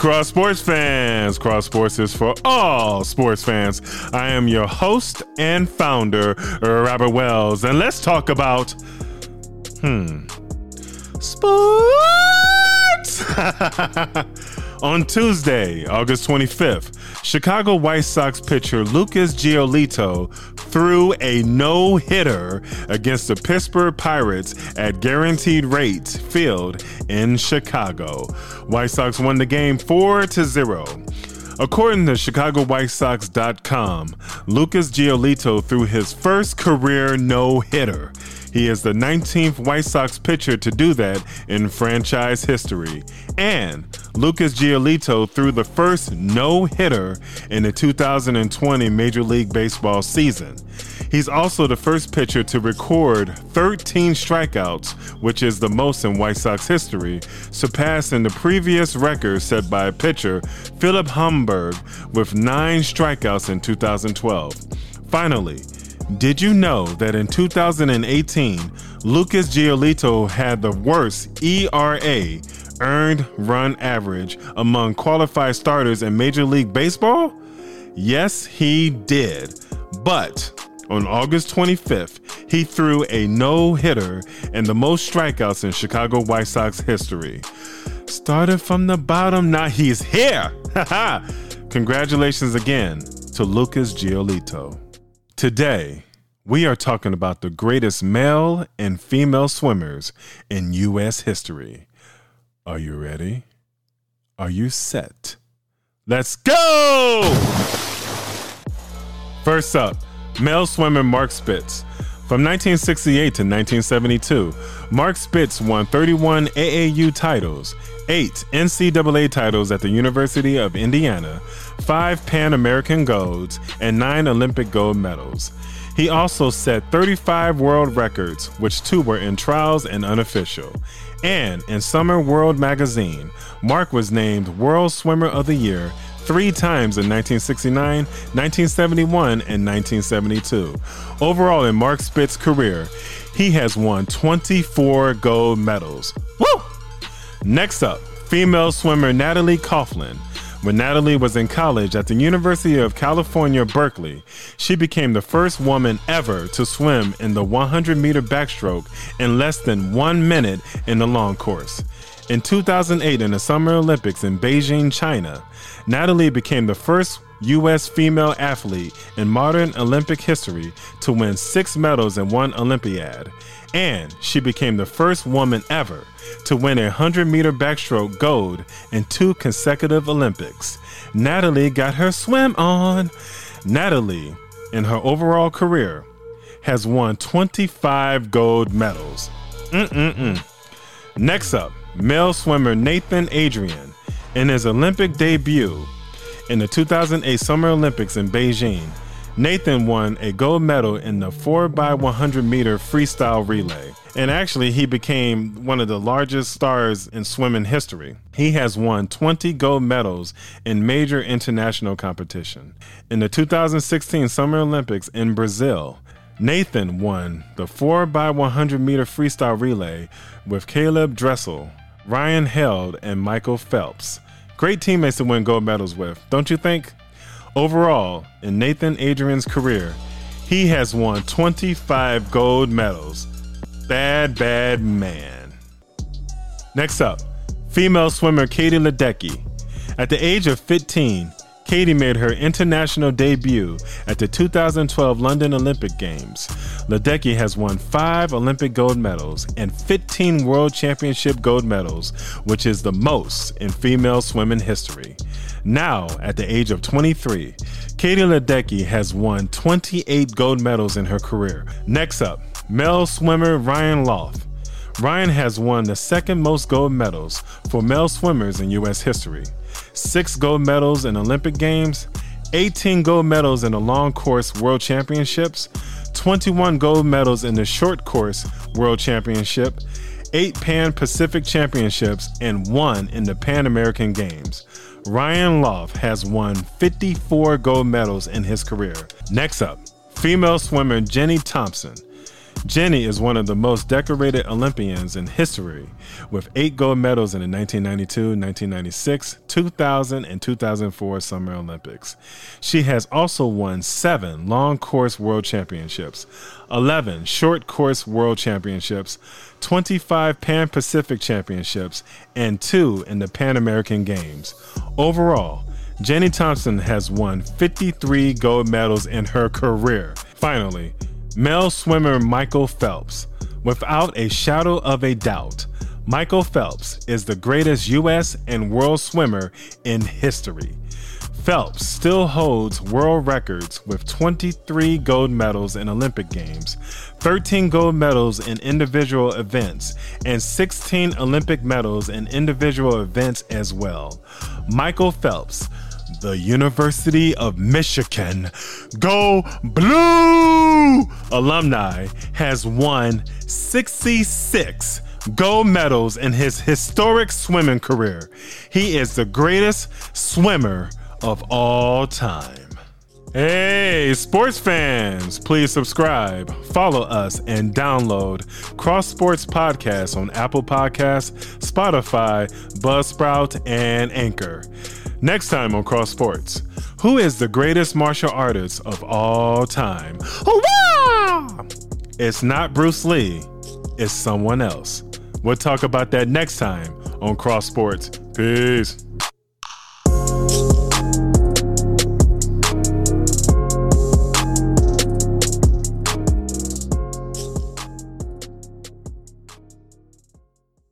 Cross Sports fans. Cross Sports is for all sports fans. I am your host and founder, Robert Wells, and let's talk about, hmm, sports. On Tuesday, August 25th, Chicago White Sox pitcher Lucas Giolito threw a no hitter against the Pittsburgh Pirates at Guaranteed Rate Field in Chicago. White Sox won the game 4 to 0. According to ChicagoWhiteSox.com, Lucas Giolito threw his first career no hitter. He is the 19th White Sox pitcher to do that in franchise history. And Lucas Giolito threw the first no hitter in the 2020 Major League Baseball season. He's also the first pitcher to record 13 strikeouts, which is the most in White Sox history, surpassing the previous record set by pitcher Philip Humber with nine strikeouts in 2012. Finally, did you know that in 2018, Lucas Giolito had the worst ERA, earned run average, among qualified starters in Major League Baseball? Yes, he did. But on August 25th, he threw a no hitter and the most strikeouts in Chicago White Sox history. Started from the bottom, now he's here. Congratulations again to Lucas Giolito. Today, we are talking about the greatest male and female swimmers in U.S. history. Are you ready? Are you set? Let's go! First up, male swimmer Mark Spitz. From 1968 to 1972, Mark Spitz won 31 AAU titles, 8 NCAA titles at the University of Indiana, 5 Pan American golds, and 9 Olympic gold medals. He also set 35 world records, which two were in trials and unofficial. And in Swimming World magazine, Mark was named World Swimmer of the Year three times in 1969, 1971, and 1972. Overall, in Mark Spitz's career, he has won 24 gold medals. Woo! Next up, female swimmer Natalie Coughlin. When Natalie was in college at the University of California, Berkeley, she became the first woman ever to swim in the 100 meter backstroke in less than one minute in the long course. In 2008, in the Summer Olympics in Beijing, China, Natalie became the first U.S. female athlete in modern Olympic history to win six medals in one Olympiad. And she became the first woman ever to win a 100 meter backstroke gold in two consecutive Olympics. Natalie got her swim on. Natalie, in her overall career, has won 25 gold medals. Mm-mm-mm. Next up, male swimmer Nathan Adrian in his Olympic debut in the 2008 Summer Olympics in Beijing. Nathan won a gold medal in the 4x100 meter freestyle relay. And actually, he became one of the largest stars in swimming history. He has won 20 gold medals in major international competition. In the 2016 Summer Olympics in Brazil, Nathan won the 4x100 meter freestyle relay with Caeleb Dressel Ryan Held, and Michael Phelps. Great teammates to win gold medals with, don't you think? Overall, in Nathan Adrian's career, he has won 25 gold medals. Bad, bad man. Next up, female swimmer Katie Ledecky. At the age of 15, Katie made her international debut at the 2012 London Olympic Games. Ledecky has won five Olympic gold medals and 15 World Championship gold medals, which is the most in female swimming history. Now, at the age of 23, Katie Ledecky has won 28 gold medals in her career. Next up, male swimmer Ryan Lochte. Ryan has won the second most gold medals for male swimmers in U.S. history six gold medals in Olympic Games, 18 gold medals in the long course World Championships, 21 gold medals in the short course World Championship, 8 Pan Pacific Championships, and 1 in the Pan American Games. Ryan Lochte has won 54 gold medals in his career. Next up, female swimmer Jenny Thompson. Jenny is one of the most decorated Olympians in history, with eight gold medals in the 1992, 1996, 2000, and 2004 Summer Olympics. She has also won seven long course world championships, 11 short course world championships, 25 Pan Pacific championships, and two in the Pan American Games. Overall, Jenny Thompson has won 53 gold medals in her career. Finally, Male swimmer Michael Phelps. Without a shadow of a doubt, Michael Phelps is the greatest U.S. and world swimmer in history. Phelps still holds world records with 23 gold medals in Olympic Games, 13 gold medals in individual events, and 16 Olympic medals in individual events as well. Michael Phelps, the University of Michigan Go Blue alumni has won 66 gold medals in his historic swimming career. He is the greatest swimmer of all time. Hey, sports fans, please subscribe, follow us, and download Cross Sports Podcast on Apple Podcasts, Spotify, Buzzsprout, and Anchor. Next time on Cross Sports, who is the greatest martial artist of all time? It's not Bruce Lee, it's someone else. We'll talk about that next time on Cross Sports. Peace.